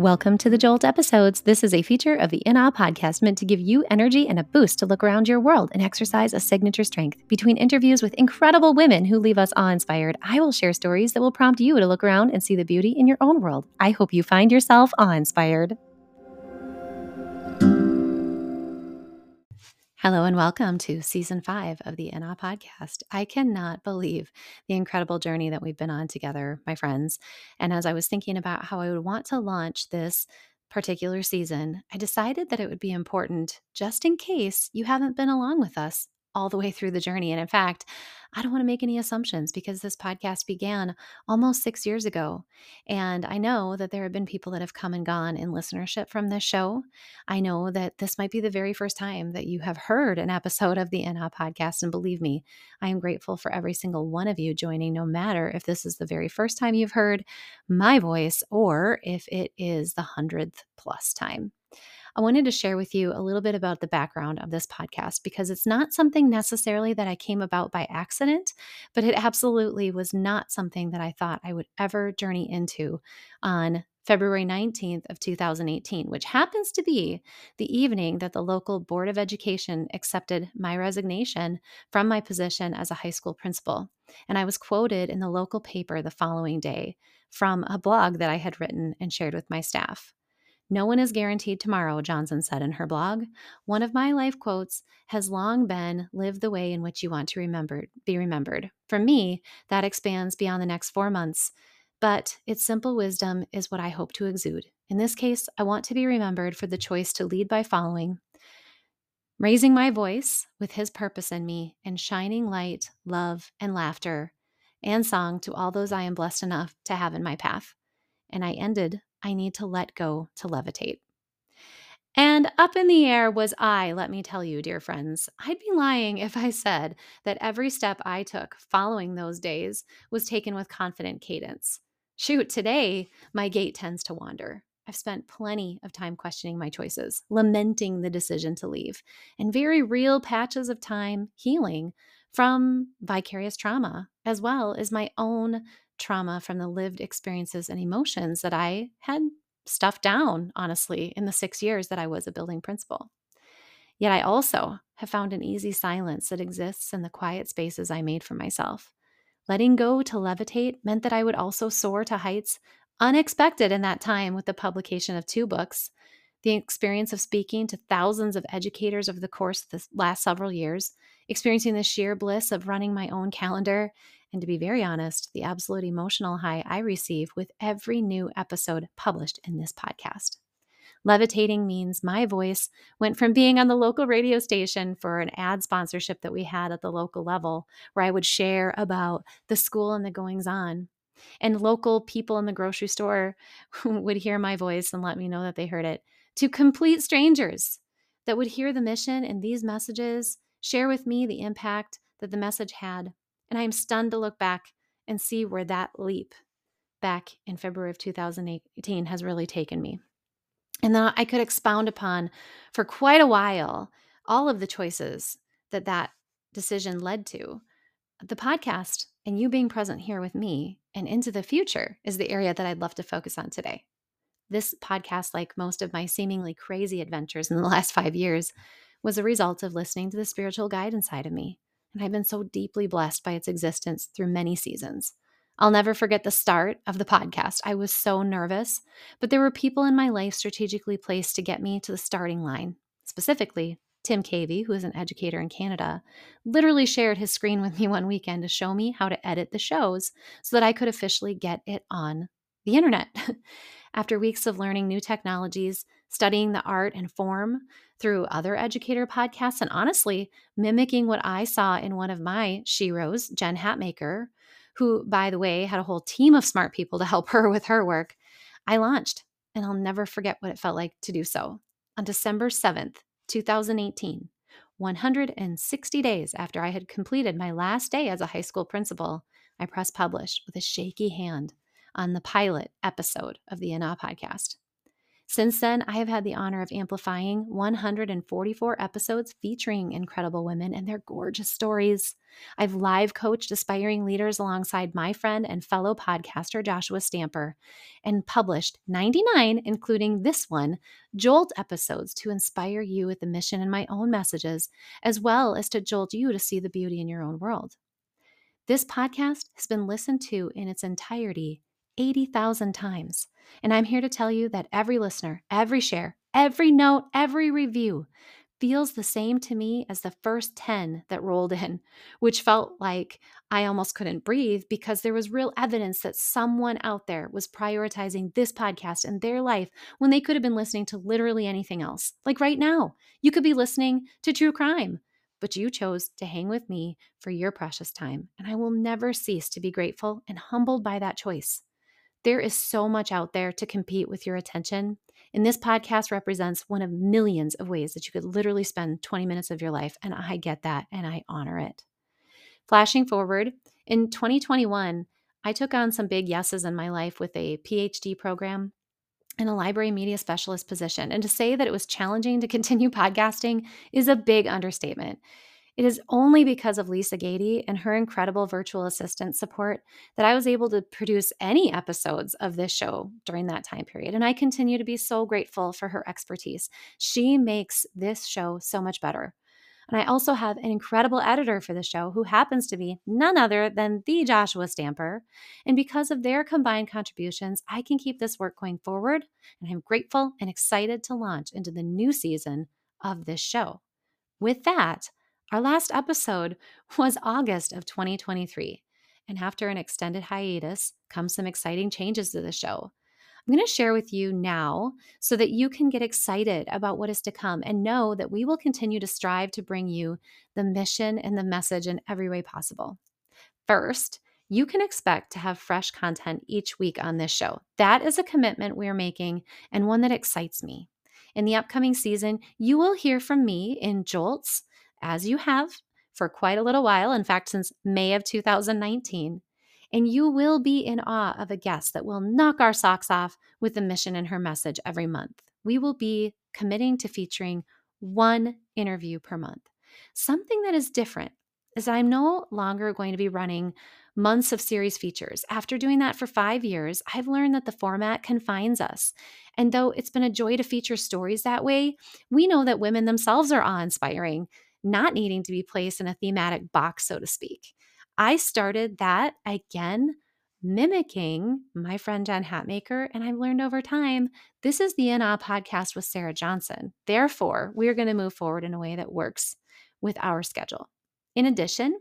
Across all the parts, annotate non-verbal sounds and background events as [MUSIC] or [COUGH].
Welcome to the Jolt episodes. This is a feature of the In Awe podcast meant to give you energy and a boost to look around your world and exercise a signature strength. Between interviews with incredible women who leave us awe inspired, I will share stories that will prompt you to look around and see the beauty in your own world. I hope you find yourself awe inspired. Hello and welcome to season five of the In Awe podcast. I cannot believe the incredible journey that we've been on together, my friends. And as I was thinking about how I would want to launch this particular season, I decided that it would be important, just in case you haven't been along with us all the way through the journey. And in fact, I don't want to make any assumptions because this podcast began almost six years ago. And I know that there have been people that have come and gone in listenership from this show. I know that this might be the very first time that you have heard an episode of the In podcast. And believe me, I am grateful for every single one of you joining, no matter if this is the very first time you've heard my voice or if it is the hundredth plus time. I wanted to share with you a little bit about the background of this podcast because it's not something necessarily that I came about by accident, but it absolutely was not something that I thought I would ever journey into on February 19th of 2018, which happens to be the evening that the local Board of Education accepted my resignation from my position as a high school principal. And I was quoted in the local paper the following day from a blog that I had written and shared with my staff. No one is guaranteed tomorrow, Johnson said in her blog. One of my life quotes has long been live the way in which you want to remember, be remembered. For me, that expands beyond the next four months, but its simple wisdom is what I hope to exude. In this case, I want to be remembered for the choice to lead by following, raising my voice with his purpose in me, and shining light, love, and laughter and song to all those I am blessed enough to have in my path. And I ended I need to let go to levitate. And up in the air was I, let me tell you, dear friends. I'd be lying if I said that every step I took following those days was taken with confident cadence. Shoot, today my gait tends to wander. I've spent plenty of time questioning my choices, lamenting the decision to leave, and very real patches of time healing from vicarious trauma, as well as my own trauma from the lived experiences and emotions that I had stuffed down, honestly, in the six years that I was a building principal. Yet I also have found an easy silence that exists in the quiet spaces I made for myself. Letting go to levitate meant that I would also soar to heights unexpected in that time with the publication of two books. The experience of speaking to thousands of educators over the course of the last several years, experiencing the sheer bliss of running my own calendar, and to be very honest, the absolute emotional high I receive with every new episode published in this podcast. Levitating means my voice went from being on the local radio station for an ad sponsorship that we had at the local level, where I would share about the school and the goings on. And local people in the grocery store [LAUGHS] would hear my voice and let me know that they heard it, to complete strangers that would hear the mission and these messages, share with me the impact that the message had and I am stunned to look back and see where that leap back in February of 2018 has really taken me. And then I could expound upon for quite a while all of the choices that that decision led to. The podcast and you being present here with me and into the future is the area that I'd love to focus on today. This podcast, like most of my seemingly crazy adventures in the [LAUGHS] last five years, was a result of listening to the spiritual guide inside of me and I've been so deeply blessed by its existence through many seasons. I'll never forget the start of the podcast. I was so nervous, but there were people in my life strategically placed to get me to the starting line. Specifically, Tim Cavey, who is an educator in Canada, literally shared his screen with me [LAUGHS] one weekend to show me how to edit the shows so that I could officially get it on the internet. [LAUGHS] After weeks of learning new technologies, studying the art and form through other educator podcasts, and honestly, mimicking what I saw in one of my sheroes, Jen Hatmaker, who, by the way, had a whole team of smart people to help [LAUGHS] her with her work, I launched, and I'll never forget what it felt like to do so. On December 7th, 2018, 160 days after I had completed my last day as a high school principal, I pressed publish with a shaky hand on the pilot episode of the Awe podcast. Since then, I have had the honor of amplifying 144 episodes featuring incredible women and their gorgeous stories. I've live coached aspiring leaders alongside my friend and fellow podcaster Joshua Stamper and published 99, including this one, Jolt episodes to inspire you with the mission and my own messages, as well as to jolt you to see the beauty in your own world. This podcast has been listened to in its entirety 80,000 times. And I'm here to tell you that every listener, every share, every note, every review feels the same to me as the first 10 that rolled in, which felt like I almost couldn't breathe because there was real evidence that someone out there was prioritizing this podcast in their life when they could have been listening to literally anything else. Like right now, you could be listening to true crime, but you chose to hang with me for your precious time. And I will never cease to be grateful and humbled by that choice. There is so much out there to compete with your attention. And this podcast represents one of millions of ways that you could literally spend 20 minutes of your life. And I get that and I honor it. Flashing forward, in 2021, I took on some big yeses in my life with a PhD program and a library media specialist position. And to say that it was challenging to continue [LAUGHS] podcasting is a big understatement. It is only because of Lisa Gady and her incredible virtual assistant support that I was able to produce any episodes of this show during that time period. And I continue to be so grateful for her expertise. She makes this show so much better. And I also have an incredible editor for the show who happens to be none other than the Joshua Stamper. And because of their combined contributions, I can keep this work going forward. And I'm grateful and excited to launch into the new season of this show. With that, our last episode [LAUGHS] was August of 2023. And after an extended hiatus come some exciting changes to the show. I'm going to share with you now so that you can get excited about what is to come and know that we will continue to strive to bring you the mission and the message in every way possible. First, you can expect to have fresh content each week on this show. That is a commitment we are making and one that excites me. In the upcoming season, you will hear from me in jolts as you have for quite a little while, in fact, since May of 2019. And you will be in awe of a guest that will knock our socks off with the mission and her message every month. We will be committing to featuring one interview per month. Something that is different is I'm no longer going to be running months of series features. After doing that for five years, I've learned that the format confines us. And though it's been a joy to feature stories that way, we know that women themselves are awe inspiring not needing to be placed in a thematic box, so to speak. I started that again, mimicking my friend Jen Hatmaker, and I've learned over time this is the In Awe podcast with Sarah Johnson. Therefore, we're going to move forward in a way that works with our schedule. In addition,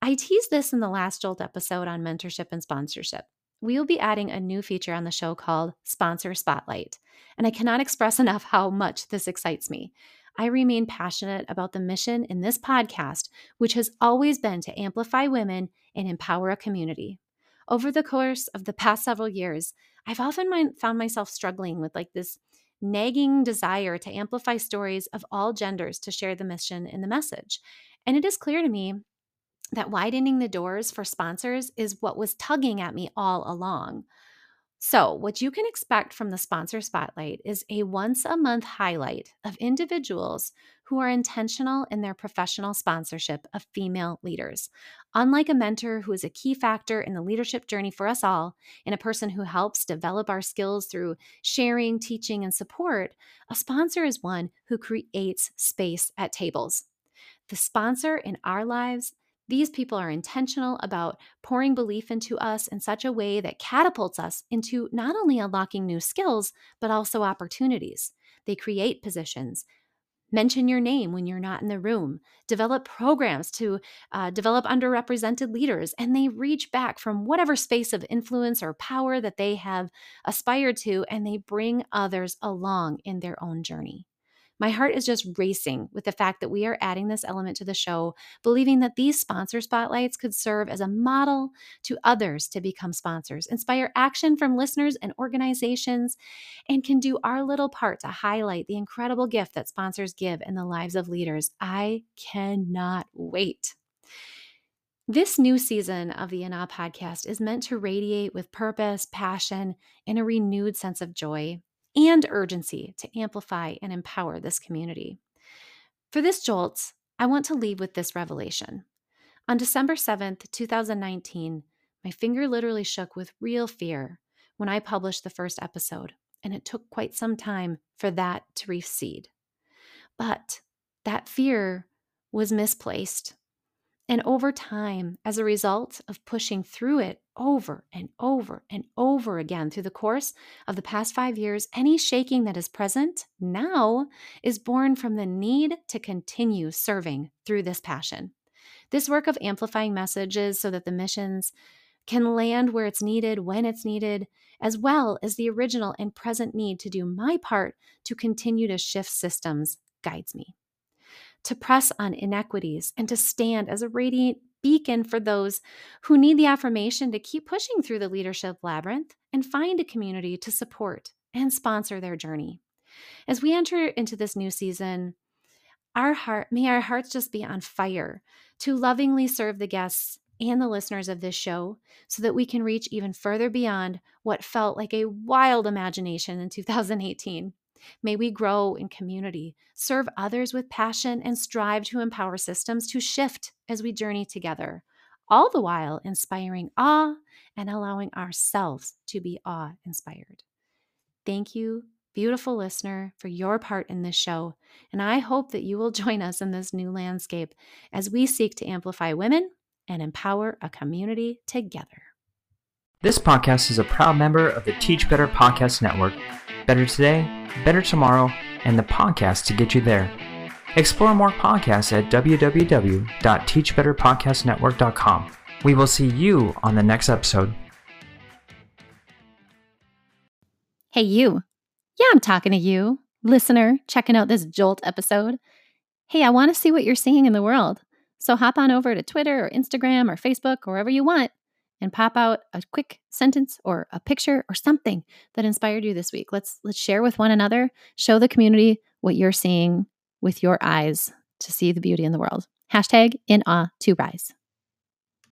I teased this in the last Jolt episode on mentorship and sponsorship. We will be adding a new feature on the show called Sponsor Spotlight, and I cannot [LAUGHS] express enough how much this excites me. I remain passionate about the mission in this podcast, which has always been to amplify women and empower a community. Over the course of the past several years, I've often found myself struggling with like this nagging desire to amplify stories of all genders to share the mission and the message. And it is clear to me that widening the doors for sponsors is what was tugging at me all along. So, what you can expect from the Sponsor Spotlight is a once a month highlight of individuals who are intentional in their professional sponsorship of female leaders. Unlike a mentor who is a key factor in the leadership journey for us all, and a person who helps develop our skills through sharing, teaching, and support, a sponsor is one who creates space at tables. The sponsor in our lives these people are intentional about pouring belief into us in such a way that catapults us into not only unlocking new skills, but also opportunities. They create positions, mention your name when you're not in the room, develop programs to uh, develop underrepresented leaders, and they reach back from whatever space of influence or power that they have aspired to, and they bring others along in their own journey. My heart is just racing with the fact that we are adding this element to the show, believing that these sponsor spotlights could serve as a model to others to become sponsors, inspire action from listeners and organizations, and can do our little part to highlight the incredible gift that sponsors give in the lives of leaders. I cannot wait. This new season of the In Awe podcast is meant to radiate with purpose, passion, and a renewed sense of joy. And urgency to amplify and empower this community. For this jolt, I want to leave with this revelation. On December 7th, 2019, my finger literally shook with real fear when I published the first episode, and it took quite some time for that to recede. But that fear was misplaced. And over time, as a result of pushing through it over and over and over again through the course of the past five years, any shaking that is present now is born from the need to continue serving through this passion. This work of amplifying messages so that the missions can land where it's needed, when it's needed, as well as the original and present need to do my part to continue to shift systems guides me. To press on inequities and to stand as a radiant beacon for those who need the affirmation to keep pushing through the leadership labyrinth and find a community to support and sponsor their journey. As we enter into this new season, our heart may our hearts just be on fire to lovingly serve the guests and the listeners of this show so that we can reach even further beyond what felt like a wild imagination in 2018. May we grow in community, serve others with passion, and strive to empower systems to shift as we journey together, all the while inspiring awe and allowing ourselves to be awe inspired. Thank you, beautiful listener, for your part in this show, and I hope that you will [LAUGHS] join us in this new landscape as we seek to amplify women and empower a community together. This podcast is a proud member of the Teach Better Podcast Network. Better today, better tomorrow, and the podcast to get you there. Explore more podcasts at www.teachbetterpodcastnetwork.com. We will see you on the next episode. Hey, you. Yeah, I'm talking to you, listener, checking out this Jolt episode. Hey, I want to see what you're seeing in the world. So hop on over to Twitter or Instagram or Facebook or wherever you want and pop out a quick sentence or a picture or something that inspired you this week. Let's let's share with one another, show the community what you're seeing with your eyes to see the beauty in the world. Hashtag in awe to rise.